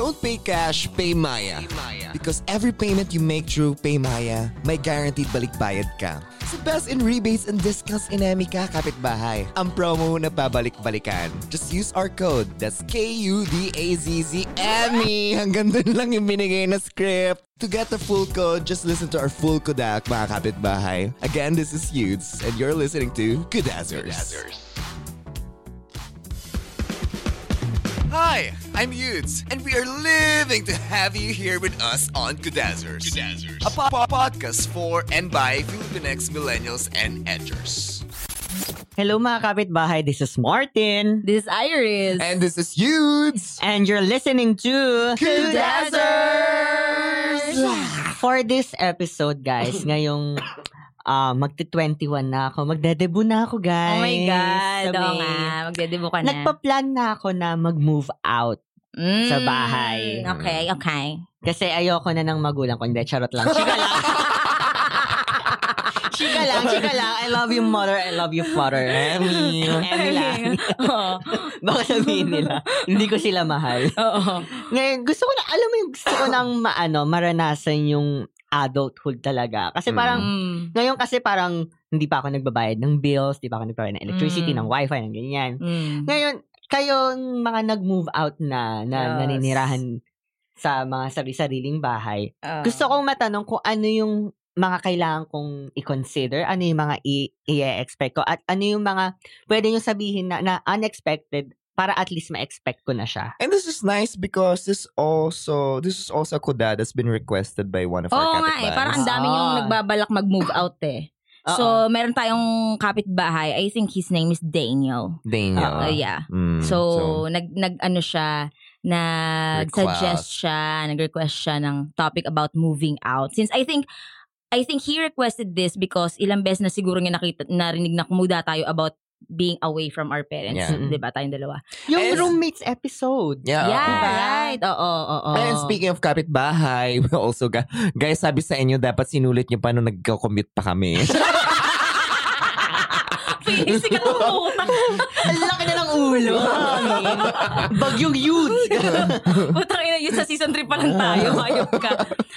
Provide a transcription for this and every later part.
Don't pay cash, pay Maya. Because every payment you make through PayMaya, may guaranteed balikbayad ka. So best in rebates and discounts in Emica Kapitbahay. Ang promo na pabalik-balikan. Just use our code. That's K-U-D-A-Z-Z EMI. Hanggang dun lang yung binigay na script. To get the full code, just listen to our full Kodak, mga kapitbahay. Again, this is Yudes, and you're listening to Kudazzers. Hi, I'm Yudes, and we are living to have you here with us on Kudazzers. Kudazzers. A po- po- podcast for and by Filipinx millennials and edgers. Hello mga kapitbahay, this is Martin. This is Iris. And this is Yudes. And you're listening to Kudazzers! For this episode, guys, ngayong ah magti-21 na ako. Magdedebut na ako, guys. oh my God. Sa Oo nga. Magdedebo ka na. Nagpa-plan na ako na mag-move out. Mm, sa bahay. Okay, okay. Kasi ayoko na ng magulang ko. Hindi, charot lang. Chika lang. chika lang, chika lang. I love you, mother. I love you, father. Emmy. Emmy lang. Oo. Baka sabihin nila, hindi ko sila mahal. Oo. Ngayon, gusto ko na, alam mo yung gusto ko nang maano, maranasan yung adulthood talaga. Kasi parang, Mm. ngayon kasi parang, hindi pa ako nagbabayad ng bills, hindi pa ako nagbabayad ng electricity, Mm. ng wifi, ng ganyan. Mm. Ngayon, kayong mga nag-move out na, na Yes. naninirahan sa mga sarili-sariling bahay, Oo. gusto kong matanong kung ano yung mga kailangan kong i-consider, ano yung mga i-expect ko, at ano yung mga pwede nyo sabihin na, na unexpected para at least ma-expect ko na siya. And this is nice because this also this is also a kuda that's been requested by one of our Oo nga eh. Parang ang dami yung Ah. nagbabalak mag-move out eh. So, meron tayong kapitbahay. I think his name is Daniel. Daniel. Uh, yeah. Mm, So, nag, nag ano siya, nag-suggest siya, nag-request siya ng topic about moving out. Since I think, I think he requested this because ilang beses na siguro niya nakita, narinig na kumuda tayo about being away from our parents. Yeah. Di ba? Tayong dalawa. Yung And- roommates episode. yeah. yeah, diba? right. Oo, oo, oo. And speaking of kapitbahay, we also guys, sabi sa inyo, dapat sinulit nyo pa nung nagko-commute pa kami. Sikat ang utang. Ang laki na ng ulo. Bagyong youth. Putang ina, yun sa season 3 pa lang tayo. Hayop ka.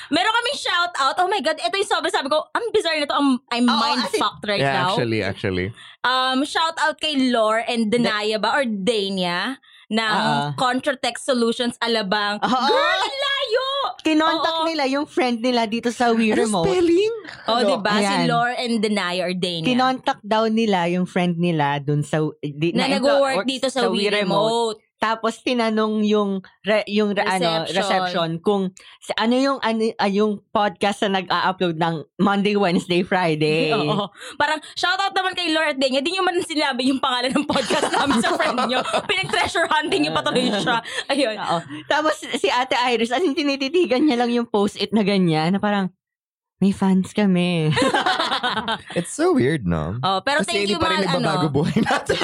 Meron kaming shout out. Oh my God, ito yung sobrang sabi ko, ang bizarre na to. I'm, I'm Oo, mind fucked right yeah, now. actually, actually. Um, shout out kay Lore and Denaya ba? Or Dania ng Ah. Contratext Solutions Alabang. Oo. Girl, ang layo! Kinontak Oo. nila yung friend nila dito sa We Remote. spelling? Oh, Ano? di ba? Si. Lore and Denaya or Dania. Kinontak daw nila yung friend nila dun sa... Di, na nag-work dito sa, We Remote. Tapos tinanong yung re, yung re- ano Reception. reception kung sa- ano yung ano ah, yung podcast na nag-a-upload ng Monday, Wednesday, Friday. Oo. Parang, shout out naman kay Lore at Dania. Di nyo man sinabi yung pangalan ng podcast namin sa friend nyo. Pinag-treasure hunting nyo patuloy siya. Ayun. Oo. Tapos si Ate Iris, as in tinititigan niya lang yung post-it na ganyan, na parang, may fans kami. It's so weird, no? Oh, pero Kasi thank hindi you, pa rin nagbabago ano. buhay natin.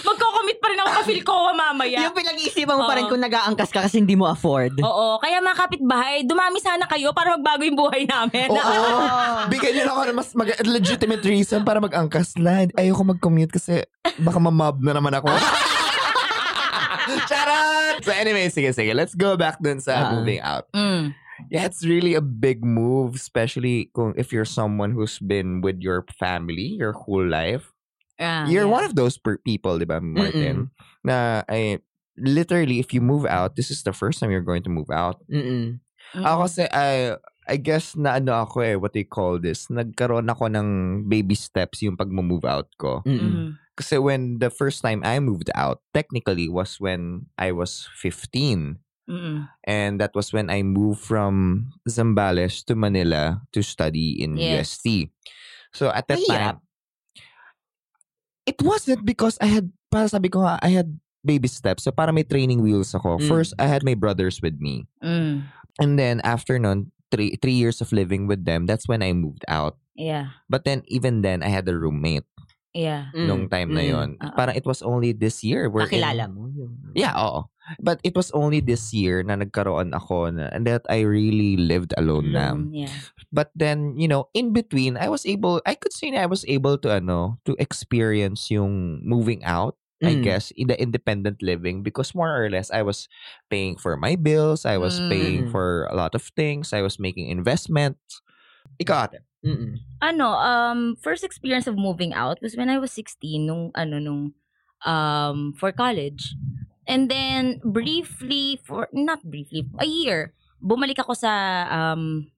Magko-commit pa rin ako pa feel ko mamaya. yung pinag-iisipan mo pa rin Oo. kung nag-aangkas ka kasi hindi mo afford. Oo, kaya mga kapitbahay, dumami sana kayo para magbago yung buhay namin. Oo. Bigyan niyo lang ako ng mas mag- legitimate reason para mag-angkas na. Ayoko mag-commute kasi baka mamob na naman ako. Charot! So anyway, sige, sige. Let's go back dun sa Ah. moving out. Mm. Yeah, it's really a big move, especially kung if you're someone who's been with your family your whole life. Ah, you're yeah. one of those per- people, di ba, Martin? Na, I, literally, if you move out, this is the first time you're going to move out. Mm-mm. Mm. Ako kasi, I, I guess na ano ako eh, what they call this, nagkaroon ako ng baby steps yung pag-move out ko. Mm-mm. Mhm. Kasi when the first time I moved out, technically was when I was 15. Mm-mm. And that was when I moved from Zambales to Manila to study in Yes. UST. So at that Mahirap. time, it wasn't because I had para sabi ko nga, I had baby steps. So, para may training wheels ako. Mm. First, I had my brothers with me. Mm. And then, after nun, three, three years of living with them, that's when I moved out. Yeah. But then, even then, I had a roommate Yeah. Mm. nung time na Mm. yon. Oo. Parang it was only this year. We're in- Nakilala mo yung... Yeah, oo. But it was only this year na nagkaroon ako na, and that I really lived alone na. Alone, yeah. But then, you know, in between, I was able, I could say na I was able to, ano, to experience yung moving out, I Mm. guess, in the independent living because more or less, I was paying for my bills, I was paying Mm. for a lot of things, I was making investments. Ikaw ate. Mm-mm. ano, um, first experience of moving out was when I was 16 nung ano nung um for college. And then briefly for not briefly, a year, bumalik ako sa um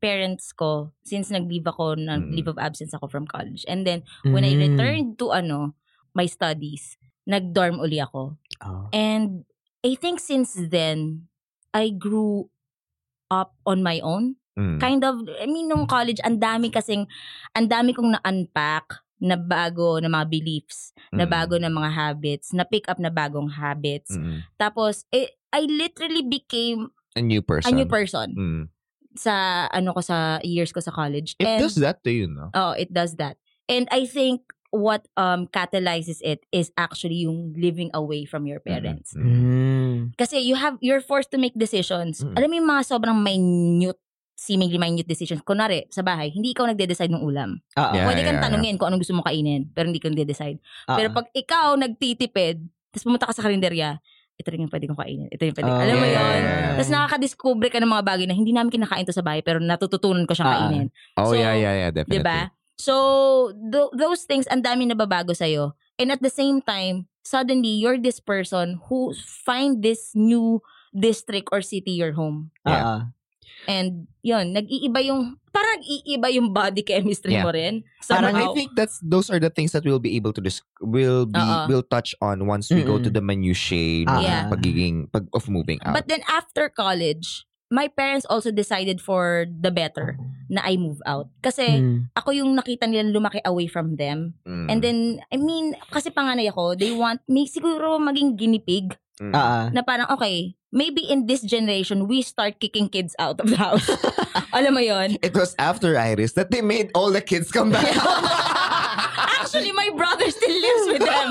parents ko since nag-leave ako ng Mm. leave of absence ako from college. And then when I Mm. returned to ano my studies, nag-dorm uli ako. Oh. And I think since then I grew up on my own Mm. kind of, I mean, nung college, ang dami kasing, ang dami kong na-unpack na bago na mga beliefs, na Mm. bago na mga habits, na pick up na bagong habits. Mm. Tapos, eh, I literally became A new person. a new person Mm. Sa, ano ko, sa years ko sa college. It And, does that to you, no? Oh, it does that. And I think what um catalyzes it is actually yung living away from your parents. Mm. Mm. Kasi you have, you're forced to make decisions. Mm. Alam mo yung mga sobrang minute, seemingly minute decisions. Kunwari, sa bahay, hindi ikaw nagde-decide ng ulam. Oo. Yeah. Pwede kang tanungin kung anong gusto mo kainin, pero hindi ka nagde-decide. Oo. Pero pag ikaw nagtitipid, tapos pumunta ka sa karinderya, ito rin yung pwede kong kainin. Ito yung pwede. Oh, Alam mo yeah, yun? yeah, yeah. Tapos nakakadiscover ka ng mga bagay na hindi namin kinakain to sa bahay, pero natututunan ko siyang Ah. kainin. Oh, So, yeah, yeah, yeah, definitely. 'Di ba? So, tho- those things, ang dami nababago sa'yo. And at the same time, suddenly, you're this person who find this new district or city your home. Oo. And, yun, nag-iiba yung, parang nag-iiba yung body chemistry Yeah. mo rin. Parang Somehow. I think that's those are the things that we'll be able to dis- will be Oo. will touch on once we go to Mm-mm. the minutiae ng Ah. Yeah. pagiging pag of moving out. But then after college, my parents also decided for the better na I move out. Kasi Mm. ako yung nakita nila lumaki away from them. Mm. And then, I mean, kasi panganay ako, they want me siguro maging guinea pig. Mm. Oo. na parang, okay, maybe in this generation, we start kicking kids out of the house. Alam mo yon It was after Iris that they made all the kids come back. Actually, my brother still lives with them.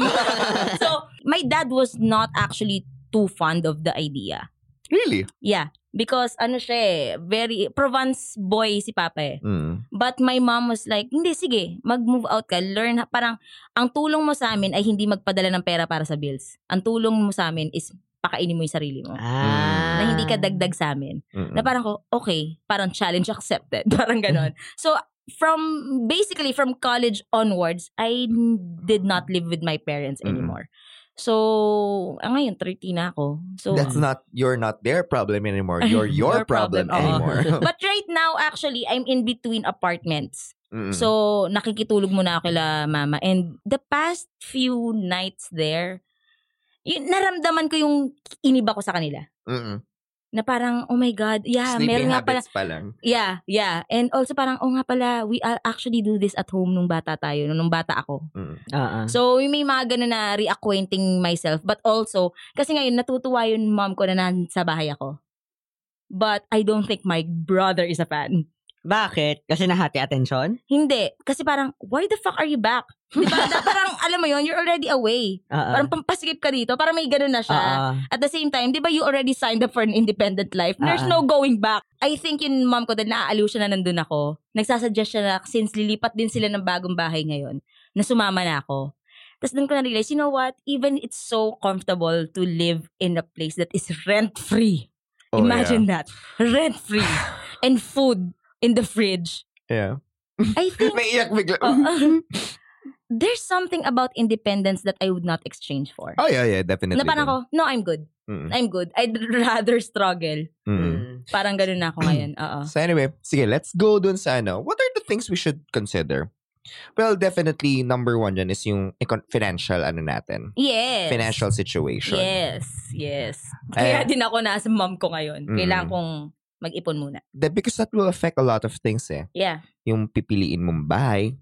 so, my dad was not actually too fond of the idea. really? Yeah. Because, ano siya eh, very, Provence boy si Papa eh. Mm. But my mom was like, hindi, sige, mag-move out ka. Learn, parang, ang tulong mo sa amin ay hindi magpadala ng pera para sa bills. Ang tulong mo sa amin is pakainin mo yung sarili mo. Ah. Na hindi ka dagdag sa amin. Mm-mm. Na parang ko, okay, parang challenge accepted. Parang ganon. So, from, basically, from college onwards, I did not live with my parents Mm. anymore. So, ah, ngayon, 30 na ako. So, That's not you're not their problem anymore. You're your, Your problem, problem, anymore. but right now, actually, I'm in between apartments. Mm. So, nakikitulog muna ako kila mama. And the past few nights there, yun, naramdaman ko yung iniba ko sa kanila. Mm-mm. Na parang, oh my God, yeah, Sleeping meron nga pala, pa lang. Yeah, yeah. And also parang, oh nga pala, we uh, actually do this at home nung bata tayo, nung bata ako. Mm. Oo. So, may mga ganun na reacquainting myself. But also, kasi ngayon, natutuwa yung mom ko na nasa bahay ako. But I don't think my brother is a fan. Bakit? Kasi nahati atensyon? Hindi. Kasi parang, why the fuck are you back? Diba? Parang, alam mo yon you're already away. Oo. Parang pampasikip ka dito. Parang may ganun na siya. Oo. At the same time, di ba you already signed up for an independent life? There's Ah, no going back. I think yung mom ko dahil naaaliw siya na nandun ako, nagsasuggest siya na since lilipat din sila ng bagong bahay ngayon, na sumama na ako. Tapos doon ko na-realize, you know what? Even it's so comfortable to live in a place that is rent-free. Oh, Imagine that. Rent-free. and food in the fridge. Yeah. I think Naiyak bigla. Oh, there's something about independence that I would not exchange for. Oh, yeah, yeah, definitely. na parang ako, no, I'm good. Mm. I'm good. I'd rather struggle. Mm. Mm. Parang ganun na ako ngayon. Oo. So anyway, sige, let's go dun sa ano. What are the things we should consider? Well, definitely, number one dyan is yung financial ano natin. Yes. Financial situation. Yes. Yes. Kaya Eh, din ako nasa mom ko ngayon. Mm. Kailangan kong mag-ipon muna. That, because that will affect a lot of things eh. Yeah. Yung pipiliin mong bahay,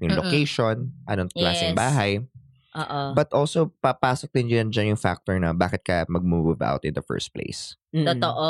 yung Mm-mm. location, anong klaseng Yes. bahay. Oo. But also, papasok din dyan, dyan yung factor na bakit ka mag-move out in the first place. Mm. Totoo.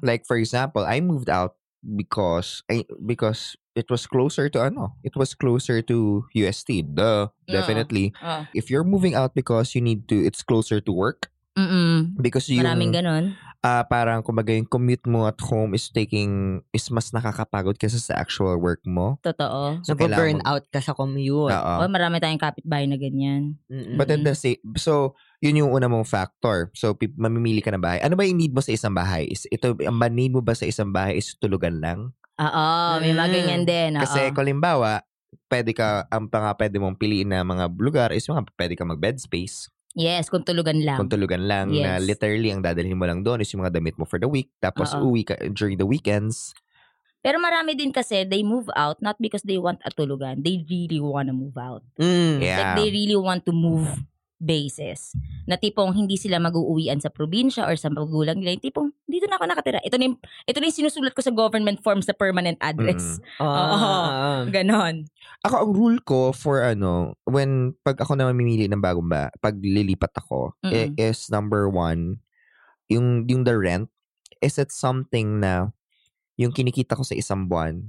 Like, for example, I moved out because I because it was closer to ano, it was closer to UST. Duh, definitely. Oh. If you're moving out because you need to, it's closer to work. Mm-mm. Because yung, Maraming ganun. Ah, parang kumbaga yung commute mo at home is taking, is mas nakakapagod kaysa sa actual work mo. Totoo. So, mo- out ka sa commute. Oo. Oh, marami tayong kapitbahay na ganyan. Mm-mm. But then the same, so yun yung una mong factor. So pip- mamimili ka ng bahay. Ano ba yung need mo sa isang bahay? Is ito ang need mo ba sa isang bahay is tulugan lang? Oo, may mga Mm. ganyan din. Oo. Kasi kung limbawa, pwede ka ang pa nga pwede mong piliin na mga lugar is mga pwede ka mag bed space. Yes, kung tulugan lang. Kung tulugan lang na Yes. literally ang dadalhin mo lang doon is yung mga damit mo for the week tapos Oo. uwi ka during the weekends. Pero marami din kasi, they move out not because they want a tulugan. They really wanna move out. Mm. Yeah. Like, they really want to move bases. Na tipong hindi sila mag-uuwian sa probinsya or sa magulang nila. Yung tipong, dito na ako nakatira. Ito na yung, ito na yung sinusulat ko sa government form sa permanent address. Ah. Ganon. Ako, ang rule ko for ano, when, pag ako na mamimili ng bagong ba, pag lilipat ako, i- Mm-mm. is number one, yung, yung the rent, is it something na yung kinikita ko sa isang buwan,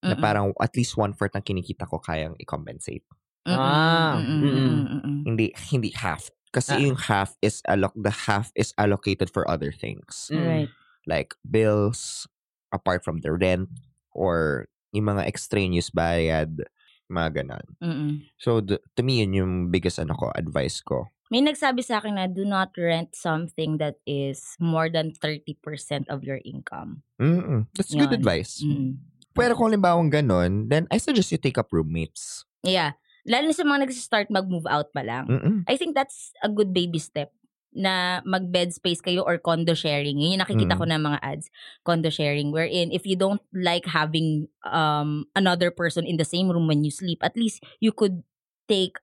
na Mm-mm. parang at least one-fourth ng kinikita ko kayang i-compensate. Mm-mm. Ah, Mm-mm. mm-mm. Mm-mm. Hindi, hindi half. Kasi Ah. yung half is, alloc- the half is allocated for other things. Mm. Right. Like bills, apart from the rent, or yung mga extraneous bayad, mga ganon. Mm-mm. So, the, to me, yun yung biggest ano ko, advice ko. May nagsabi sa akin na do not rent something that is more than 30% of your income. Mm-mm. That's good Yun. advice. Mm. Pero kung limbawang ganon, then I suggest you take up roommates. Yeah. Lalo na sa mga nag-start mag-move out pa lang. Mm-mm. I think that's a good baby step na mag-bed space kayo or condo sharing. Yun yung nakikita Mm. ko na mga ads. Condo sharing. Wherein, if you don't like having um another person in the same room when you sleep, at least you could take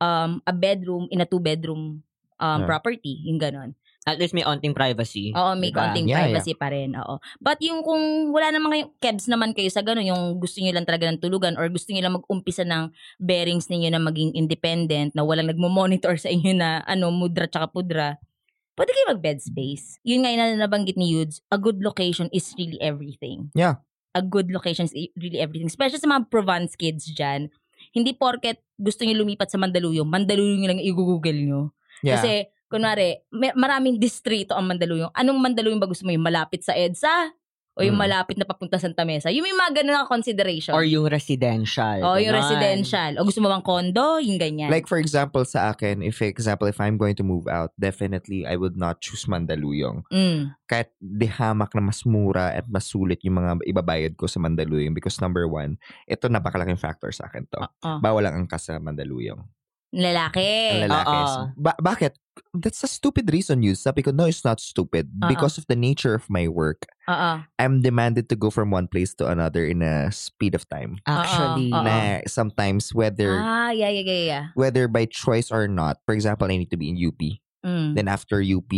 um a bedroom in a two-bedroom um Yeah. property. Yung ganon. At least may onting privacy. Oo, may Diba? konting Yeah, privacy pa rin. Oo. But yung kung wala naman kayo, kebs naman kayo sa gano'n, yung gusto nyo lang talaga ng tulugan or gusto nyo lang mag-umpisa ng bearings ninyo na maging independent, na walang nagmo-monitor sa inyo na ano, mudra tsaka pudra, pwede kayo mag-bed space. Yun nga yung na- nabanggit ni Yudes, a good location is really everything. Yeah. A good location is really everything. Especially sa mga Provence kids dyan. Hindi porket gusto nyo lumipat sa Mandaluyong, Mandaluyong lang i-google nyo. Yeah. Kasi, kunwari, may, maraming distrito ang Mandaluyong. Anong Mandaluyong ba gusto mo? Yung malapit sa EDSA? O yung Mm. malapit na papunta Santa Mesa? Yung may mga ganun na consideration. Or yung residential. o yung Ganon. residential. O gusto mo bang condo? Yung ganyan. Like for example sa akin, if example if I'm going to move out, definitely I would not choose Mandaluyong. mm. Kahit di hamak na mas mura at mas sulit yung mga ibabayad ko sa Mandaluyong because number one, ito napakalaking factor sa akin to. Oo. Bawal ang angkas sa Mandaluyong. Lalaki. Ang lalaki. Oo. Ba- bakit? That's a stupid reason you Sabi ko, no, it's not stupid. Oo. Because of the nature of my work, Oo. I'm demanded to go from one place to another in a speed of time. Actually. Oo. Na sometimes whether Ah, yeah, yeah, yeah, yeah. whether by choice or not, for example, I need to be in UP. Mm. Then after UP,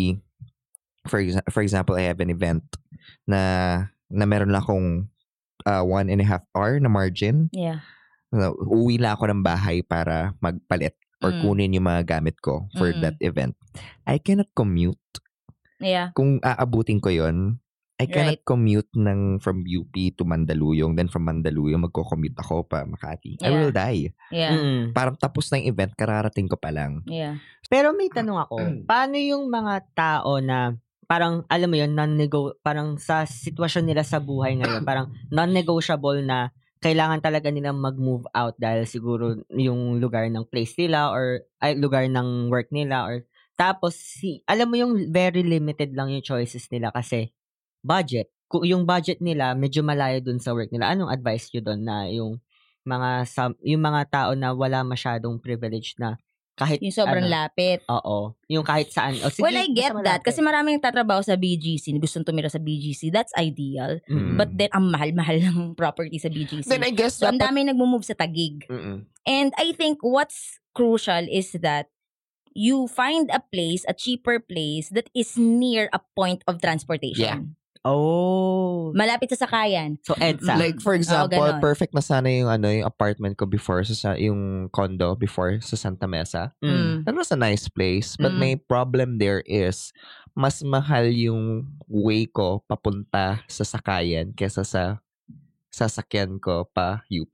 for exa- for example, I have an event na na meron lang akong uh, one and a half hour na margin. Yeah. Uh, uwi lang ako ng bahay para magpalit or Mm. kunin yung mga gamit ko for Mm. that event. I cannot commute. Yeah. Kung aabutin ko yon I cannot Right. commute ng from UP to Mandaluyong. Then from Mandaluyong, magko-commute ako pa Makati. I Yeah. will die. Yeah. Mm. Parang tapos na yung event, kararating ko pa lang. Yeah. Pero may tanong ako, Mm. paano yung mga tao na parang alam mo yun, non-nego parang sa sitwasyon nila sa buhay ngayon, parang non-negotiable na kailangan talaga nilang mag-move out dahil siguro yung lugar ng place nila or ay, lugar ng work nila or tapos si alam mo yung very limited lang yung choices nila kasi budget. Kung yung budget nila medyo malayo dun sa work nila. Anong advice nyo doon na yung mga yung mga tao na wala masyadong privilege na kahit Yung sobrang ano, lapit. Oo. Yung kahit saan. O, sige, well, I get basta that. malapit. Kasi maraming tatrabaho sa BGC, gustong tumira sa BGC. That's ideal. Mm. But then, ang mahal-mahal ng property sa BGC. Then I guess so, ang dapat... dami nagmo-move sa tagig. Mm-mm. And I think what's crucial is that you find a place, a cheaper place that is near a point of transportation. Oh. Malapit sa sakayan. So, EDSA. Like for example, ganon. perfect na sana yung ano yung apartment ko before sa yung condo before sa Santa Mesa. Mm. Mm. That was a nice place, but Mm. may problem there is mas mahal yung way ko papunta sa sakayan kesa sa sasakyan ko pa UP.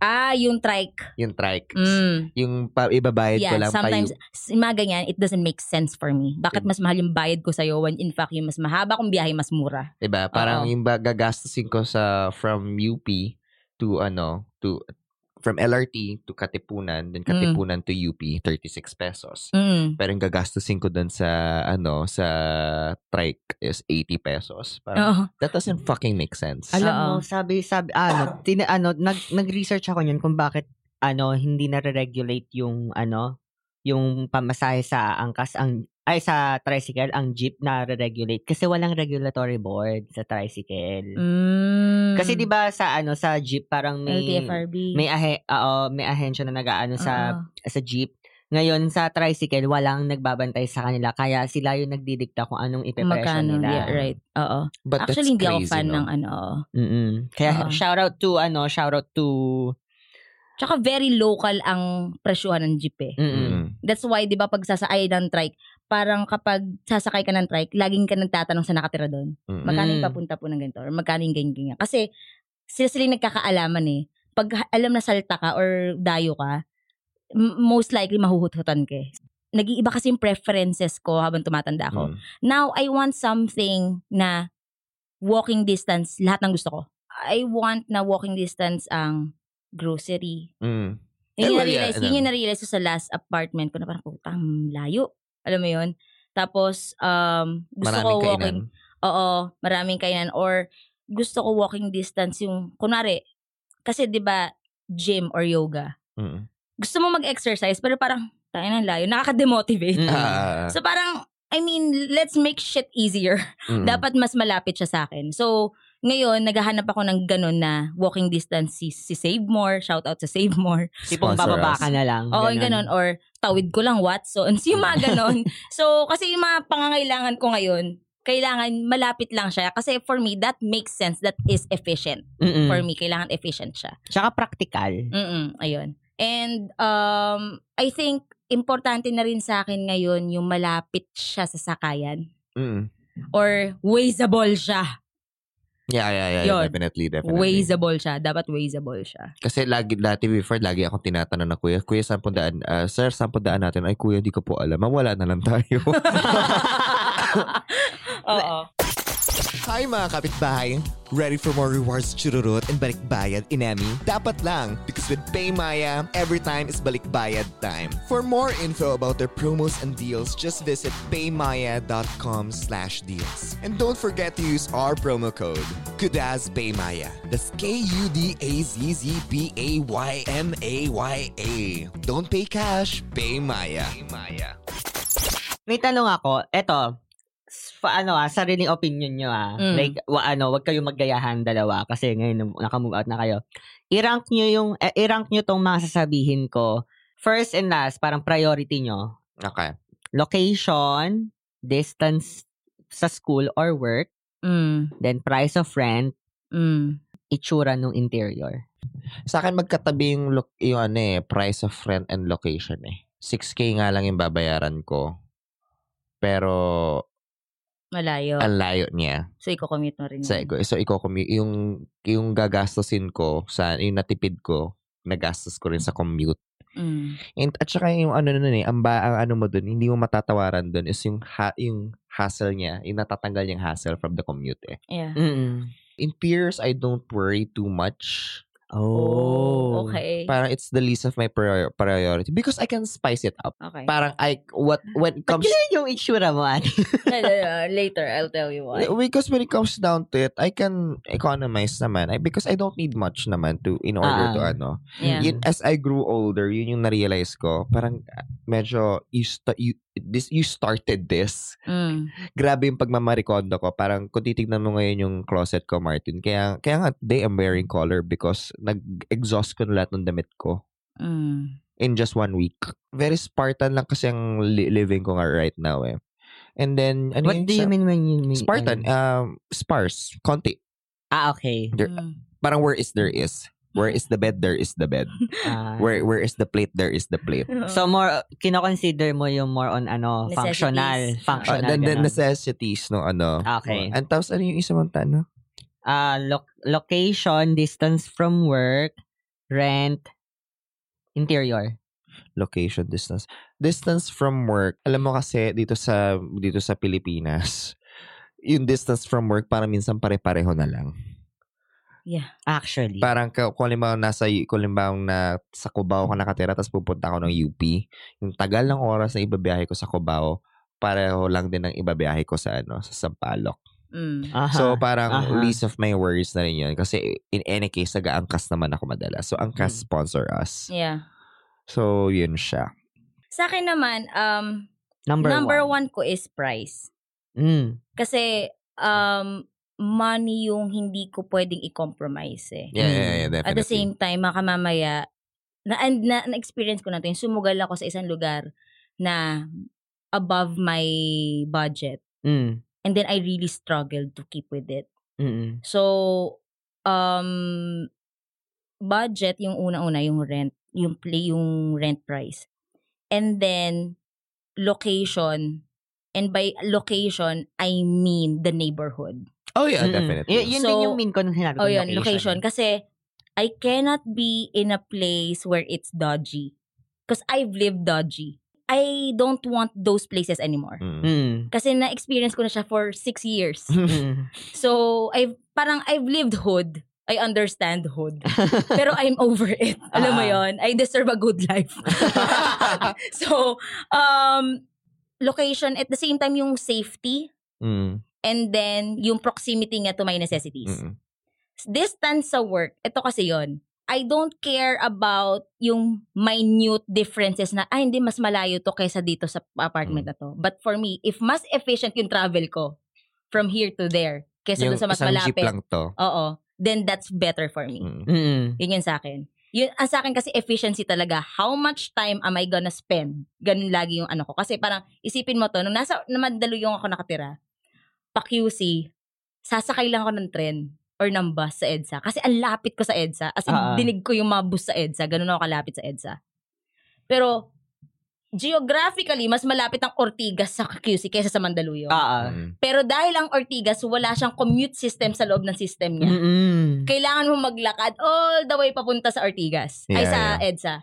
Ah, yung trike. Yung trike. Mm. Yung pa, ibabayad ko Yeah, lang pa sometimes, yung mga ganyan, it doesn't make sense for me. Bakit mas mahal yung bayad ko sa'yo when in fact yung mas mahaba kong biyahe, mas mura? Diba? Parang Oo. yung gagastusin ko sa from UP to ano, to from LRT to Katipunan, then Katipunan to UP, 36 pesos. Mm. Pero yung gagastusin ko dun sa, ano, sa trike is 80 pesos. Parang, Oo. that doesn't fucking make sense. Alam mo, sabi, sabi, ano, tina, ano, nag, nag-research ako yun kung bakit, ano, hindi na-regulate yung, ano, yung pamasahe sa angkas, ang, ay, sa tricycle, ang jeep na regulate Kasi walang regulatory board sa tricycle. Mm. Kasi 'di ba sa ano sa jeep parang may LTFRB. may ahe, oo, may ahensya na nag-aano sa sa jeep. Ngayon sa tricycle walang nagbabantay sa kanila kaya sila yung nagdidikta kung anong ipepresyo nila. Yeah, right. Oo. But Actually, hindi that's ako crazy, fan no? ng ano. Mm. Kaya Oo. shout out to ano, shout out to Tsaka very local ang presyuhan ng jeep eh. mm. Mm. That's why, di ba, pag sasakay ng trike, parang kapag sasakay ka ng trike, laging ka nagtatanong sa nakatira doon. Mm. Magkano yung Mm. papunta po ng ganito? Or magkano yung ganyan, ganyan. Kasi, sila sila yung nagkakaalaman eh. Pag alam na salta ka or dayo ka, m- most likely mahuhututan ka eh. Nag-iiba kasi yung preferences ko habang tumatanda ako. Mm. Now, I want something na walking distance, lahat ng gusto ko. I want na walking distance ang grocery. Mm. Yun yung well, na-realize, yeah, yun yung na-realize ko sa last apartment ko na parang, putang layo. Alam mo yun? Tapos, um, gusto ko Maraming walking, kainan. oo, maraming kainan. Or, gusto ko walking distance yung, kunwari, kasi di ba gym or yoga, Mm. gusto mo mag-exercise, pero parang, tayo ng layo, nakaka-demotivate. Mm. Ah, So parang, I mean, let's make shit easier. mm. Dapat mas malapit siya sa akin. So, ngayon, naghahanap ako ng ganun na walking distance si, si Save More. Shout out sa Save More. Tipong Sponsor bababa us. ka na lang. Oo, yung ganun. Or tawid ko lang Watsons. Yung mga ganun. so, kasi yung mga pangangailangan ko ngayon, kailangan malapit lang siya. Kasi for me, that makes sense. That is efficient. Mm-mm. For me, kailangan efficient siya. Tsaka practical. Mm-mm, ayun. And um, I think importante na rin sa akin ngayon yung malapit siya sa sakayan. Mm. Or wazeable siya. Yeah, yeah, yeah, Yun. definitely, definitely. Wazeable siya. Dapat wazeable siya. Kasi lagi, dati before, lagi akong tinatanong na kuya, kuya, saan po daan? Ah, sir, saan po daan natin? Ay, kuya, di ko po alam. Mawala na lang tayo. Oo. Hi mga kapitbahay! Ready for more rewards, chururut, and balikbayad in Emmy? Dapat lang, because with PayMaya, every time is balikbayad time. For more info about their promos and deals, just visit paymaya.com slash deals. And don't forget to use our promo code, Kudaz Paymaya. That's K-U-D-A-Z-Z-B-A-Y-M-A-Y-A. Don't pay cash, Paymaya. Paymaya. May tanong ako, eto, ano ah, sariling opinion nyo ah. Mm. Like, wa, ano, wag kayong maggayahan dalawa kasi ngayon naka-move out na kayo. I-rank nyo yung, eh, i-rank nyo tong mga sasabihin ko. First and last, parang priority nyo. Okay. Location, distance sa school or work, Mm. then price of rent, Mm. itsura ng interior. Sa akin magkatabi yung, lo- yung ano eh, price of rent and location eh. 6K nga lang yung babayaran ko. Pero Malayo. ang layo niya. so, iko-commute mo rin. Sa, yun. so iko yung yung gagastusin ko sa yung natipid ko, nagastos ko rin sa commute. Mm. And at saka yung ano nun eh, ang, ba, ang ano mo dun, hindi mo matatawaran dun is yung ha, yung hassle niya, yung natatanggal yung hassle from the commute eh. Yeah. Mm-mm. In peers, I don't worry too much. Oh. Okay. Parang it's the least of my prior- priority because I can spice it up. Okay. Parang I what when it Ba't comes ganun yung itsura mo, ate? Later, I'll tell you why. because when it comes down to it, I can economize naman. I, because I don't need much naman to in order to Ah. ano. Yeah. Yun, as I grew older, yun yung na-realize ko. Parang ah, medyo you, sta- you, this, you started this. Mm. Grabe yung pagmamarikondo ko. Parang kung titignan mo ngayon yung closet ko, Martin, kaya, kaya nga today I'm wearing color because nag-exhaust ko na lahat ng damit ko Mm. in just one week. Very Spartan lang kasi ang li- living ko nga right now eh. And then, ano What do you isa? mean when you mean? Spartan. ano? Um, sparse. Konti. ah, okay. There- Mm. Parang where is there is. Where is the bed, there is the bed. Ah. Where where is the plate, there is the plate. So more kino-consider mo yung more on ano, Necessities. functional, Ah, Uh, functional. the, the ganun. necessities no ano. Okay. And tapos ano yung isa mong tanong? Ah, lo- location, distance from work, rent, interior. Location, distance. Distance from work. Alam mo kasi dito sa dito sa Pilipinas, yung distance from work parang minsan pare-pareho na lang. Actually. Parang ka- kung halimbawa nasa kung halimbawa na sa Cubao ka nakatira tapos pupunta ako ng UP, yung tagal ng oras na ibabiyahe ko sa Cubao, pareho lang din ang ibabiyahe ko sa ano, sa Sampaloc. Mm. Aha. So parang aha. least of my worries na rin yun kasi in any case nag-aangkas naman ako madalas. So angkas Mm. sponsor us. Yeah. So yun siya. Sa akin naman, um, number, number one. one ko is price. Mm. Kasi, um, money yung hindi ko pwedeng i-compromise eh. Yeah, yeah, yeah, definitely. At the same time, makamamaya, na, and na, na-experience ko na to, yung sumugal ako sa isang lugar na above my budget. Mm. And then I really struggled to keep with it. Mm. So, um, budget yung una-una, yung rent, yung play, yung rent price. And then, location. And by location, I mean the neighborhood. Oh yeah, Mm-mm. definitely. Y- yun din So, yung mean ko nung sinabi ko Oh, yun, location. Kasi, I cannot be in a place where it's dodgy. Because I've lived dodgy. I don't want those places anymore. Mm. Mm. Kasi na-experience ko na siya for six years. Mm. So, I've, parang I've lived hood. I understand hood. Pero I'm over it. Alam mo Ah. yon I deserve a good life. so, um, location, at the same time, yung safety, Mm. And then yung proximity nga to my necessities. Mm-mm. Distance sa work, ito kasi yon I don't care about yung minute differences na, ay, hindi, mas malayo to kaysa dito sa apartment Mm. na to. But for me, if mas efficient yung travel ko from here to there, kaysa Yung dun sa mas malapit, lang to. oo, then that's better for me. Mm. Mm. Yun yun sa akin. Yun, ang sa akin kasi efficiency talaga. How much time am I gonna spend? Ganun lagi yung ano ko. Kasi parang isipin mo to, nung nasa, na Mandaluyong ako nakatira, pa QC, sasakay lang ako ng tren or ng bus sa EDSA. Kasi ang lapit ko sa EDSA. As in, Ah. dinig ko yung mga bus sa EDSA. Ganun ako kalapit sa EDSA. Pero, geographically, mas malapit ang Ortigas sa QC kaysa sa Mandaluyong. Mm. Pero dahil ang Ortigas, wala siyang commute system sa loob ng system niya Mm-mm. kailangan mo maglakad all the way papunta sa Ortigas. ay, Yeah, sa EDSA.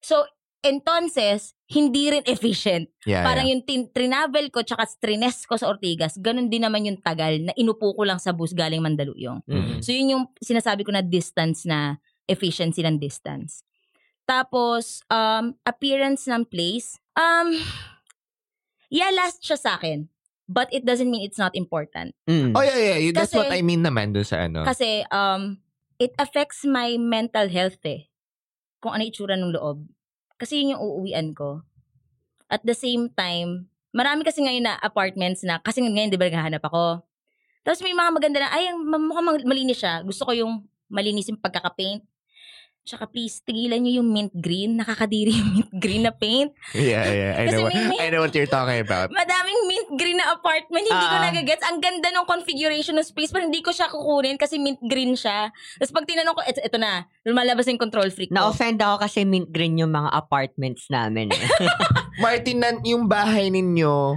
So, entonces, hindi rin efficient. Yeah, Parang yeah. yung tin- trinavel ko tsaka strines ko sa Ortigas, ganun din naman yung tagal na inupo ko lang sa bus galing Mandaluyong. Mm. So, yun yung sinasabi ko na distance na efficiency ng distance. Tapos, um, appearance ng place. Um, yeah, last siya sa akin. But it doesn't mean it's not important. Mm. Oh yeah, yeah. That's Kasi- what I mean naman dun sa ano. Kasi, um, it affects my mental health eh. Kung ano itsura ng loob. Kasi yun yung uuwian ko. At the same time, marami kasi ngayon na apartments na, kasi ngayon di ba naghahanap ako. Tapos may mga maganda na, ay, mukhang malinis siya. Gusto ko yung malinis yung pagkakapaint. Tsaka please, tigilan nyo yung mint green. Nakakadiri yung mint green na paint. yeah, yeah. I know, what, may- I know what you're talking about. Madaming mint green na apartment. Hindi ko Ah. nagagets. Ang ganda ng configuration ng space. Pero hindi ko siya kukunin kasi mint green siya. Tapos pag tinanong ko, eto, eto na. Lumalabas yung control freak ko. Na-offend ako kasi mint green yung mga apartments namin. Martin, nan, yung bahay ninyo,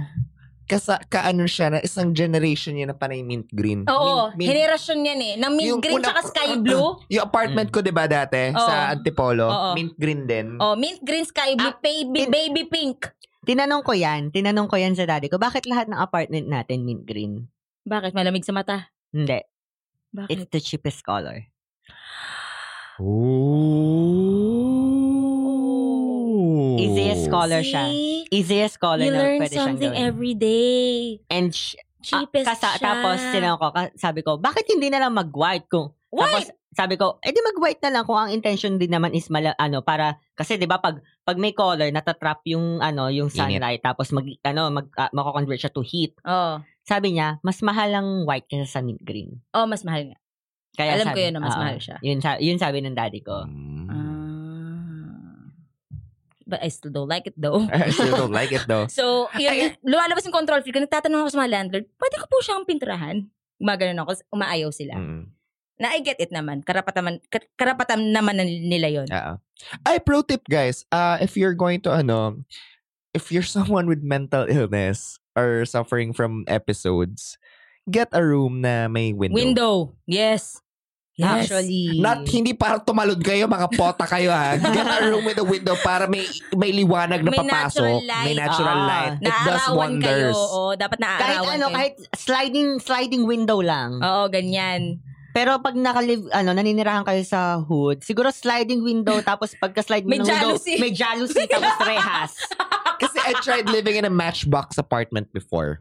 kasa, kaano siya na isang generation yun na panay mint green. Oo. Mint- mint- Henerasyon yan eh. Ng mint Yung green una- tsaka sky blue. Yung apartment ko, di ba, dati, Oo. sa Antipolo, Oo. mint green din. Oh, mint green, sky blue, Ah, baby, tin- baby pink. Tinanong ko yan. Tinanong ko yan sa daddy ko. Bakit lahat ng apartment natin mint green? Bakit? Malamig sa mata. Hindi. Bakit? It's the cheapest color. Ooh. Easiest color siya. See? Easiest color You na learn pwede siyang something gawin. every day. And sh- ah, Cheapest kasa- siya. Tapos tinanong ko, ka- sabi ko, bakit hindi na lang mag-white kung Tapos, White! sabi ko, edi mag-white na lang kung ang intention din naman is mala, ano, para, kasi 'di ba pag, pag may color, natatrap yung, ano, yung sunlight, tapos mag, ano, mag, uh, mako-convert siya to heat. Oh. Sabi niya, mas mahal ang white kaysa sa mint green. Oh, mas mahal nga. Kaya Alam ko sabi, yun na mas oo, mahal siya. Yun, sa- yun sabi ng daddy ko. Mm. But I still don't like it though. I still don't like it though. So, yun, lumalabas yung control freak ko. Nagtatanong ako sa mga landlord, pwede ko po siyang pinturahan? Gumaganon ako, umaayaw sila. Mm. Na I get it naman. Karapatan, kar- karapatan naman na nila yon. Oo. Ay, pro tip guys, uh, if you're going to ano, if you're someone with mental illness or suffering from episodes, get a room na may window. Window. Yes. Yes. Actually, Not hindi para tumalon kayo, mga pota kayo ha. Get a room with a window para may may liwanag na May papasok. natural light. May natural Ah. light. It does Naarawan kayo. wonders. Oo, dapat kahit naaarawan ano, kayo. kahit sliding sliding window lang. Oo, ganyan. Pero pag nakalive, ano, naninirahan kayo sa hood, siguro sliding window, tapos pagka-slide mo May ng window, may jalousie, tapos rehas. Kasi I tried living in a matchbox apartment before.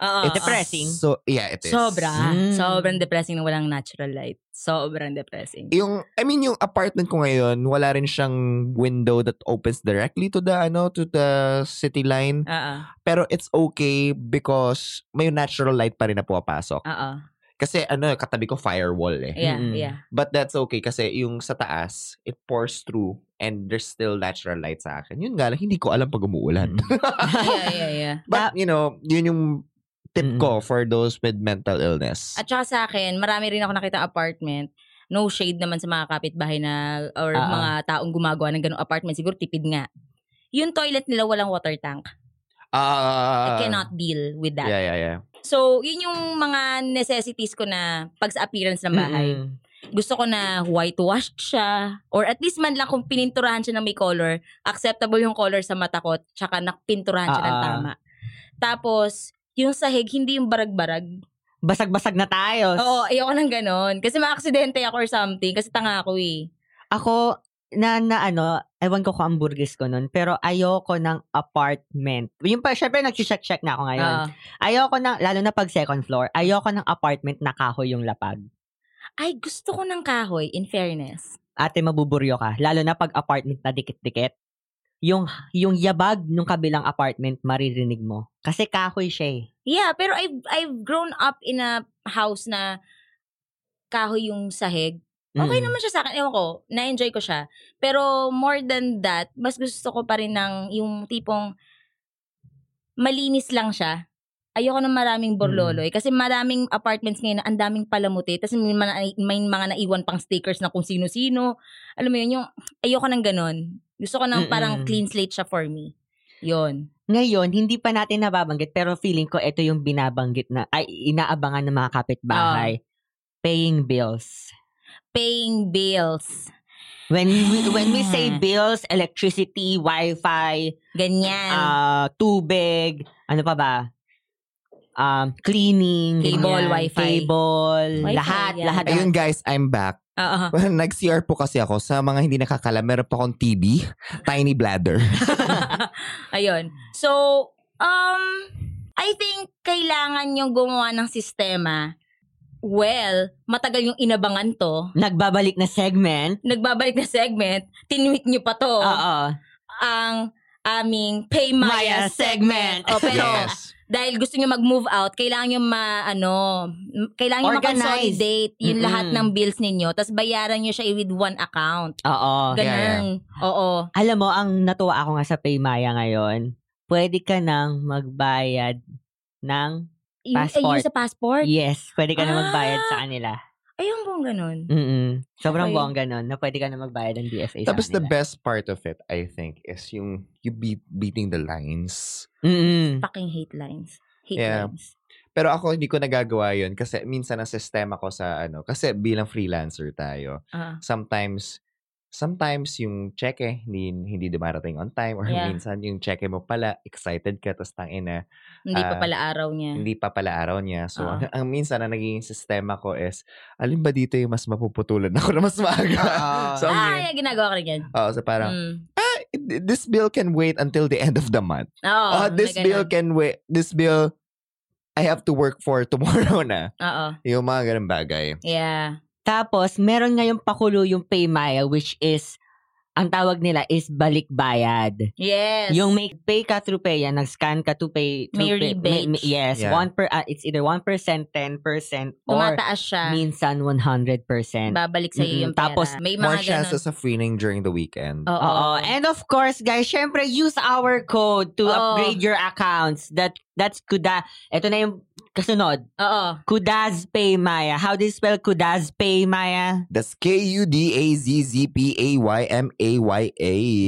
Oo. It's depressing. So, yeah, it is. Sobra. Mm. Sobrang depressing na walang natural light. Sobrang depressing. Yung, I mean, yung apartment ko ngayon, wala rin siyang window that opens directly to the, ano, to the city line. Oo. Pero it's okay because may natural light pa rin na pumapasok. Oo. Kasi ano, katabi ko firewall eh. Yeah, Mm-mm. yeah. But that's okay kasi yung sa taas, it pours through and there's still natural light sa akin. Yun nga lang, hindi ko alam pag umuulan. yeah, yeah, yeah. But, you know, yun yung tip Mm. ko for those with mental illness. At saka sa akin, marami rin ako nakita apartment. No shade naman sa mga kapitbahay na or Ah, ah. mga taong gumagawa ng ganong apartment. Siguro tipid nga. Yung toilet nila walang water tank. Ah, I cannot deal with that. Yeah, yeah, yeah. So, yun yung mga necessities ko na pag sa appearance ng bahay. Mm-mm. Gusto ko na whitewashed siya. Or at least man lang kung pininturahan siya ng may color, acceptable yung color sa mata ko, tsaka nakpinturahan siya ng Ah, ah. tama. Tapos, yung sahig, hindi yung barag-barag. Basag-basag na tayo. Oo, ayoko ng ganon. Kasi ma-aksidente ako or something. Kasi tanga ako eh. Ako, na, na ano, ewan ko kung ang burgis ko nun, pero ayoko ng apartment. Yung pa, syempre, nag-check-check na ako ngayon. Oo. Ayoko ng, lalo na pag second floor, ayoko ng apartment na kahoy yung lapag. ay, gusto ko ng kahoy, in fairness. Ate, mabuburyo ka. Lalo na pag apartment na dikit-dikit. Yung, yung yabag nung kabilang apartment, maririnig mo. Kasi kahoy siya eh. Yeah, pero I've, I've grown up in a house na kahoy yung sahig. Okay Mm. naman siya sa akin. Ewan ko, na-enjoy ko siya. Pero more than that, mas gusto ko pa rin ng yung tipong malinis lang siya. Ayoko ng maraming borloloy. Kasi maraming apartments ngayon na ang daming palamuti. Tapos may, mga- may mga naiwan pang stickers na kung sino-sino. Alam mo yun, yung ayoko ng ganon. Gusto ko ng parang Mm-mm. clean slate siya for me. Yun. Ngayon, hindi pa natin nababanggit, pero feeling ko ito yung binabanggit na, ay, inaabangan ng mga kapitbahay. Paying bills. Paying bills. When we, when we say bills, electricity, wifi, Ganyan. ah tubig, ano pa ba? Um, cleaning, Cable, ganyan, wifi. cable, Wifi, lahat, yeah. lahat. Ayun guys, I'm back. Oo. Well, nag-CR po kasi ako. Sa mga hindi nakakala, meron pa akong TB, tiny bladder. Ayun. So, um, I think kailangan yung gumawa ng sistema. Well, matagal yung inabangan to. Nagbabalik na segment. Nagbabalik na segment. Tinweet nyo pa to. Oo. Ang aming Pay Maya, Maya segment. segment. O, pero yes. Dahil gusto nyo mag-move out, kailangan nyo ma, ano, kailangan Organize. ma-consolidate yung Mm-mm. lahat ng bills ninyo. Tapos bayaran nyo siya with one account. Oo. Ganun. Oo. Alam mo, ang natuwa ako nga sa Paymaya ngayon, pwede ka nang magbayad ng Yung, eh, Passport. yung sa passport? Yes, pwede ka na Ah! magbayad sa kanila. Ayun bang ganun? Mm Sobrang Okay. bongga nun na pwede ka na magbayad ng DFA Tapos the best part of it, I think, is yung you beat, beating the lines. Mm-mm. Fucking hate lines. Hate Yeah. lines. Pero ako hindi ko nagagawa yun kasi minsan ang sistema ko sa ano, kasi bilang freelancer tayo, Ah. sometimes sometimes yung cheque hindi hindi dumarating on time or Yeah. minsan yung cheque mo pala excited ka tapos tangina Hindi pa Ah, pala araw niya. hindi pa pala araw niya. So, Oo. ang, ang minsan na naging sistema ko is, alin ba dito yung mas mapuputulan ako na mas maaga? Oo. so, ah, yeah, ginagawa ko rin yan. Oo, so parang, Mm. this bill can wait until the end of the month. Oh, this may bill can wait. This bill, I have to work for tomorrow na. Oo. Yung mga ganun bagay. Yeah. Tapos, meron ngayong pakulo yung Paymaya which is ang tawag nila is balikbayad. Yes. Yung may pay ka through pay, yan, nag-scan ka to pay. To May pay, rebate. may- yes, Yeah. one per, ah, it's either 1%, 10%, or Tumataas siya. minsan 100%. babalik sa iyo Mm-mm. yung pera. Tapos, may mga More ganun. chances of winning during the weekend. Oo. Oo. And of course, guys, syempre, use our code to Oo. upgrade your accounts. That That's Kuda. Ito na yung kasunod. Oo. Kudaz Pay Maya. How do you spell Kudaz Pay Maya? That's K-U-D-A-Z-Z-P-A-Y-M-A-Y-A.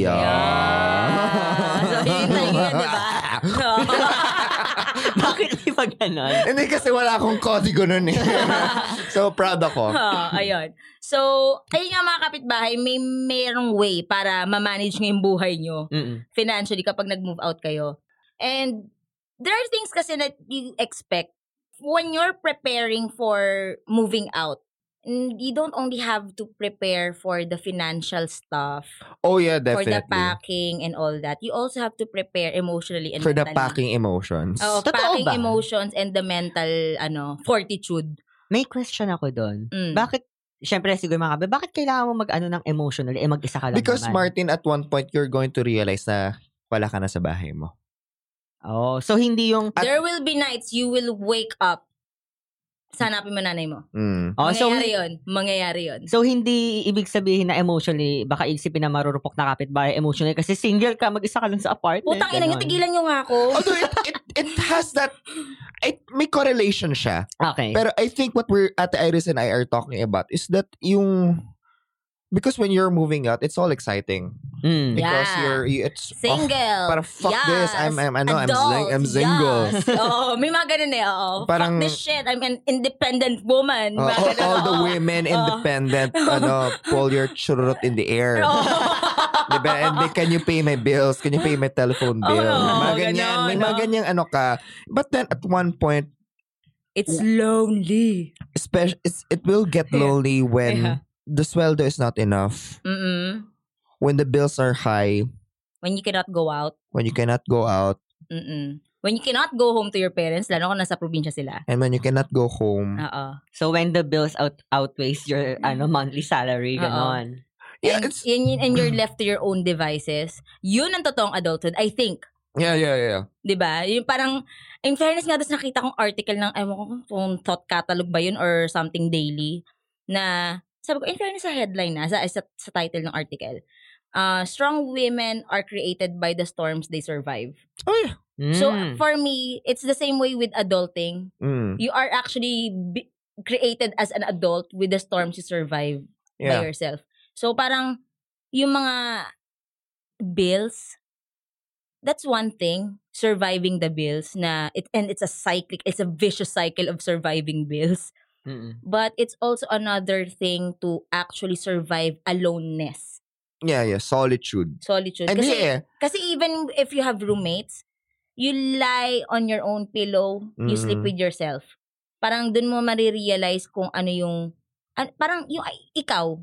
Yeah. So, yun na yun, di ba? Bakit di ba ganon? Hindi kasi wala akong kodigo nun eh. so, proud ako. Ha, ayun. So, ayun nga mga kapitbahay, may merong way para ma-manage nyo yung buhay nyo Mm-mm. financially kapag nag-move out kayo. And there are things kasi that you expect when you're preparing for moving out. You don't only have to prepare for the financial stuff, Oh yeah, for the definitely. packing and all that. You also have to prepare emotionally and For the mentally. packing emotions. Oh, Totoo packing ba? emotions and the mental ano fortitude. May question ako doon. Mm. Bakit, syempre siguro mga kabe, bakit kailangan mo mag-ano ng emotional? Eh, mag-isa ka lang Because naman. Martin, at one point, you're going to realize na wala ka na sa bahay mo. Oh, so hindi yung... At- There will be nights you will wake up. Sanapin mo nanay mo. Mm. Oh, so, mangyayari yun. Mangyayari yun. so hindi ibig sabihin na emotionally, baka isipin na marurupok na kapitbahay emotionally kasi single ka, mag-isa ka lang sa apartment. Putang ina nyo, tigilan nyo nga ako. Although it, it, it has that, it, may correlation siya. Okay. Pero I think what we're, Ate Iris and I are talking about is that yung, because when you're moving out, it's all exciting. Mm. Because Yeah. you're, you, it's, oh, Single. para fuck yes. this, I'm- I'm- ano, I'm Adult. sing- I'm single. Yes. Oo, may mga ganun eh. Oo. Parang- fuck this shit. I'm an independent woman. uh, all, all the oo. women Oo. independent, ano, pull your churrot in the air. Oo. Diba? And then, can you pay my bills? Can you pay my telephone bill? Oo, mga ganyan. ganon, may mga no? ganyang ano ka. But then, at one point, It's lonely. especially, it's, it will get lonely when Yeah. The sweldo is not enough. Mm-mm. When the bills are high. When you cannot go out. When you cannot go out. Mm-mm. When you cannot go home to your parents, lalo kung nasa probinsya sila. And when you cannot go home. Oo. So when the bills out outweighs your ano monthly salary, ganon. yeah, and, it's, yun- and you're left to your own devices. Yun ang totoong adulthood, I think. yeah, yeah, yeah. 'di ba? Yung parang in fairness nga tapos nakita kong article ng ewan ko kung thought catalog ba yun or something daily na sabi ko in fairness sa headline na sa, sa, sa title ng article. Uh, strong women are created by the storms they survive. Oh, yeah. So Mm. for me, it's the same way with adulting. Mm, You are actually bi- created as an adult with the storms you survive by yeah. yourself. So parang yung mga bills that's one thing surviving the bills na it and it's a cyclic it's a vicious cycle of surviving bills Mm-mm. but it's also another thing to actually survive aloneness Yeah, yeah. Solitude. solitude And kasi yeah. kasi even if you have roommates you lie on your own pillow you sleep with yourself parang dun mo marirealize kung ano yung an- parang yung ikaw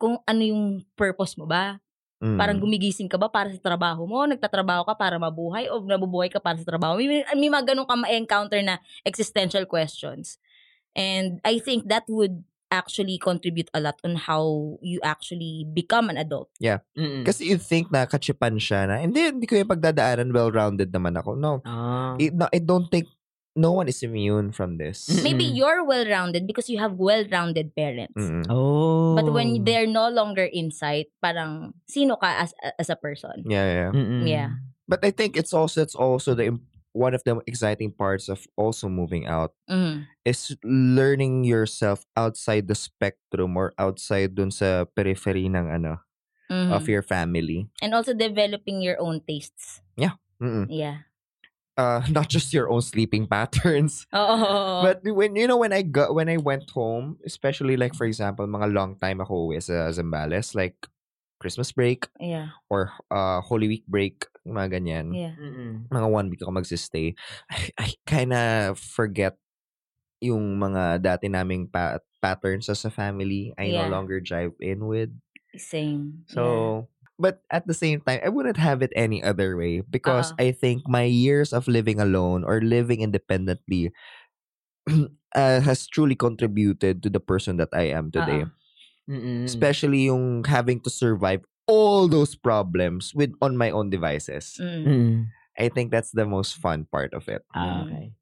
kung ano yung purpose mo ba Mm. Parang gumigising ka ba para sa trabaho mo? Nagtatrabaho ka para mabuhay? O nabubuhay ka para sa trabaho? May, may mga ganun ka ma-encounter na existential questions. And I think that would actually contribute a lot on how you actually become an adult. Mm-mm. Kasi you think na kachipan siya na, hindi, hindi ko yung pagdadaanan, well-rounded naman ako. No, Ah. it, no, I don't think, no one is immune from this. Mm-mm. Maybe you're well-rounded because you have well-rounded parents. Mm-mm. Oh. But when they're no longer inside, parang sino ka as as a person? Yeah, yeah. Mm-mm. Yeah. But I think it's also, it's also the, one of the exciting parts of also moving out Mhm. is learning yourself outside the spectrum or outside dun sa periphery ng ano, Mhm. of your family. And also developing your own tastes. Mm-mm. Yeah. Uh, not just your own sleeping patterns. Oo. But when you know when I got when I went home, especially like for example, mga long time ako uwi sa Zambales, like Christmas break yeah. or uh Holy Week break, mga ganyan. Yeah. Mm-mm. Mga one week ako magsistay. I, I kinda forget yung mga dati naming pa- patterns as a family. I Yeah. no longer jive in with. Same. So, but at the same time, I wouldn't have it any other way because Uh-uh. I think my years of living alone or living independently uh, has truly contributed to the person that I am today. Uh-uh. Mm-mm. Especially yung having to survive all those problems with on my own devices. Mm. Mm. I think that's the most fun part of it. Ah, okay.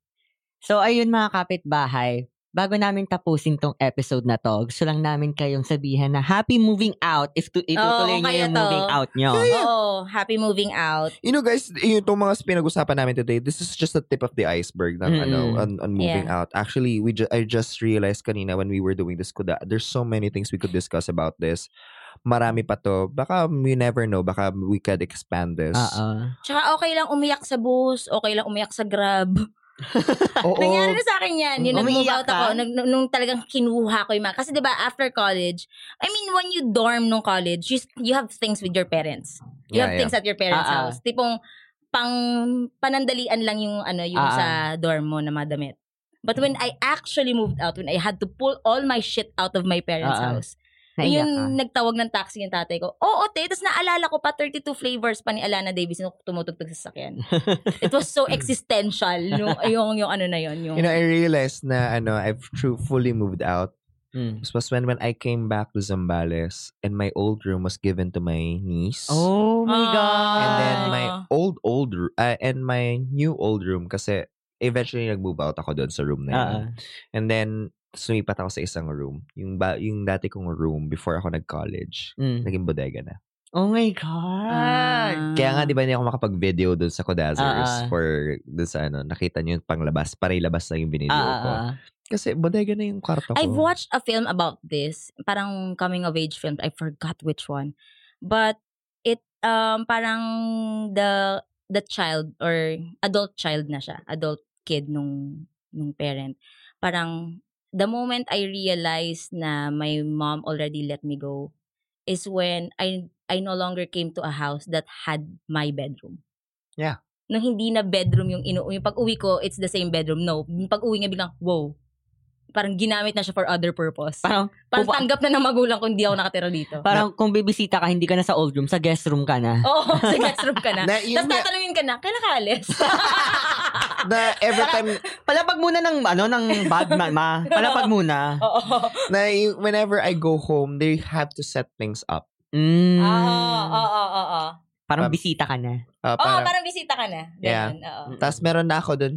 So, ayun mga kapitbahay, bago namin tapusin tong episode na to, gusto lang namin kayong sabihin na happy moving out if tu- itutuloy Oo, niyo yung to. moving out nyo. Oo, happy moving out. You know guys, yung itong mga pinag-usapan namin today, this is just the tip of the iceberg ng Mm-mm. ano on, on moving Yeah. out. Actually, we ju- I just realized kanina when we were doing this kuda, there's so many things we could discuss about this. Marami pa to. Baka we never know. Baka we could expand this. Oo. Tsaka okay lang umiyak sa bus, okay lang umiyak sa grab. Oo. Nangyari na sa akin yan. Yung nag-move out ako, nag, nung, nung talagang kinuha ko yung mga. Kasi di ba after college, I mean, when you dorm nung college, you, you have things with your parents. You Yeah, have yeah. things at your parents' Ah, ah. house. Tipong, pang panandalian lang yung ano yung Ah, ah. sa dorm mo na madamit. But when I actually moved out, when I had to pull all my shit out of my parents' Ah, ah. house, Naiyak yun, ka. nagtawag ng taxi yung tatay ko. Oo, te. Tapos naalala ko pa 32 flavors pa ni Alana Davis yung tumutugtog sa sasakyan. It was so existential yung, yung, yung ano na yun. Yung, You know, I realized na ano, I've true fully moved out. Mm. This was when when I came back to Zambales and my old room was given to my niece. Oh my Ah. God. And then my old old uh, and my new old room kasi eventually nag-move out ako doon sa room na yun. Ah, And then sumipat ako sa isang room. Yung ba, yung dati kong room before ako nag-college. mm. Naging bodega na. Oh my God. Ah. Kaya nga 'di ba hindi ako makapag-video doon sa Kodazers Ah, ah. for doon sa ano, nakita niyo yung panglabas, parilabas na yung binideo Ah, ko. ah, ah. Kasi bodega na yung kwarto ko. I've watched a film about this. Parang coming of age film. I forgot which one. But it um parang the the child or adult child na siya. Adult kid nung nung parent. Parang the moment I realized na my mom already let me go is when I I no longer came to a house that had my bedroom. Yeah. Nung hindi na bedroom yung inu yung pag-uwi ko, it's the same bedroom. No, pag-uwi niya biglang, wow. Parang ginamit na siya for other purpose. Parang, Parang pupa- tanggap na ng magulang ko hindi ako nakatira dito. parang kung bibisita ka, hindi ka na sa old room, sa guest room ka na. Oo, sa guest room ka na. Na, Tapos nga- tatanungin ka na, kailan ka alis? na every time Palapag muna ng, ano, ng bag, ma. ma. Palapag muna. Oo. na whenever I go home, they have to set things up. Mm. Oo, oo, oo, oo. Parang Pam- bisita ka na. Uh, Oo, para, parang bisita ka na. Yeah. Ganun, oo. Tapos meron na ako doon.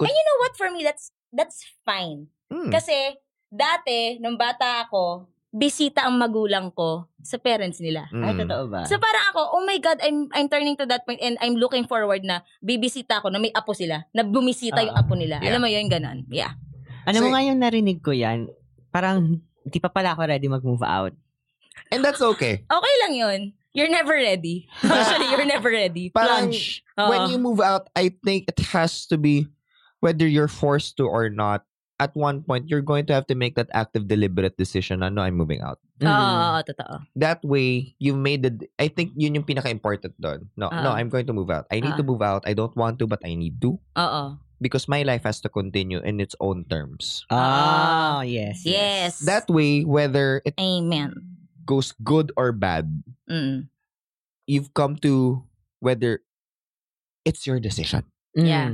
And you know what, for me, that's that's fine. Hmm. Kasi, dati, nung bata ako, bisita ang magulang ko sa parents nila. Ay, Mm. totoo ba? So parang ako, oh my God, I'm I'm turning to that point and I'm looking forward na bibisita ako na may apo sila, na bumisita yung Ah, apo nila. yeah. Alam mo yun, ganun. Yeah. Ano So- mo nga yung narinig ko yan? Parang, di pa pala ako ready mag-move out. And that's okay. Okay lang yun. You're never ready. Actually, you're never ready. Parang Plunge. when Oo. you move out, I think it has to be whether you're forced to or not. At one point, you're going to have to make that active, deliberate decision na, no, I'm moving out. Oo, Mm. oo, oo, totoo. That way, you made the, I think yun yung pinaka-important doon. No, no, Ah. I'm going to move out. I need Ah. to move out. I don't want to, but I need to. Oo. Because my life has to continue in its own terms. Ah, yes. Yes. That way, whether it Amen. goes good or bad, Mm. you've come to whether it's your decision. Mm. Yeah.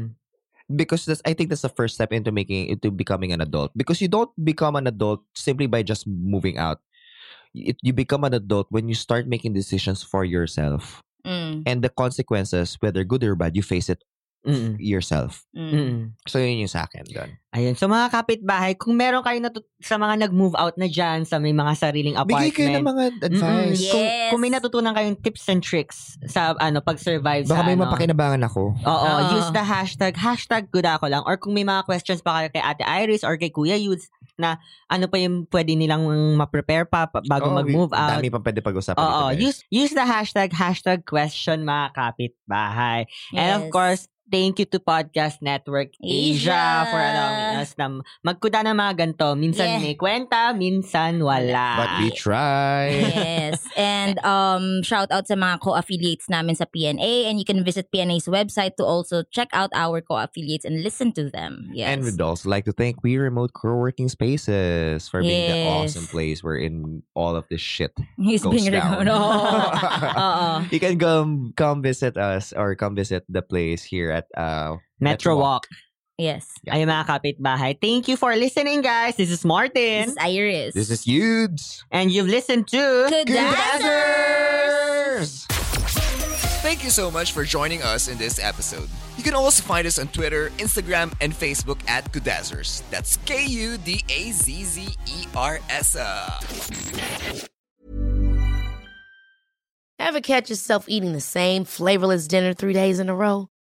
Because that's I think that's the first step into making into becoming an adult. Because you don't become an adult simply by just moving out. It, you become an adult when you start making decisions for yourself. Mm. and the consequences whether good or bad you face it Mm-mm. yourself Mm. Mm-mm. so yun yung sa akin doon Ayun. So, mga kapitbahay, kung meron kayo natut- sa mga nag-move out na dyan, sa may mga sariling bigay apartment, kayo ng mga advice Yes. kung, kung may natutunan kayong tips and tricks sa ano pag-survive baka sa may ano, mapakinabangan ako Oo, Oo. use the hashtag, hashtag good ako lang. Or kung may mga questions pa kayo kay Ate Iris or kay Kuya Yudes na ano pa yung pwede nilang ma-prepare pa pa- bago Oo, mag-move out. dami pang pwede pag-usapan Oo, use use the hashtag, hashtag question mga kapitbahay. And of Yes. course, thank you to Podcast Network Asia, Asia. for allowing us na magkuda ng mga ganito. Minsan Yeah. may kwenta, minsan wala. but we try yes. And um shout out sa mga co-affiliates namin sa PNA and you can visit PNA's website to also check out our co-affiliates and listen to them. Yes. And we'd also like to thank We Remote Co-working Spaces for being the awesome place where in all of this shit He's goes being down. recommended. Oo. you can come come visit us or come visit the place here at uh Metro Metro Walk. Yes. Ay mga kapitbahay. Thank you for listening, guys. This is Martin. This is Iris. this is Yudes. and you've listened to Good Good Kudazzers! Thank you so much for joining us in this episode. You can also find us on Twitter, Instagram, and Facebook at Kudazzers. That's K U D A Z Z E R S. Ever catch yourself eating the same flavorless dinner three days in a row?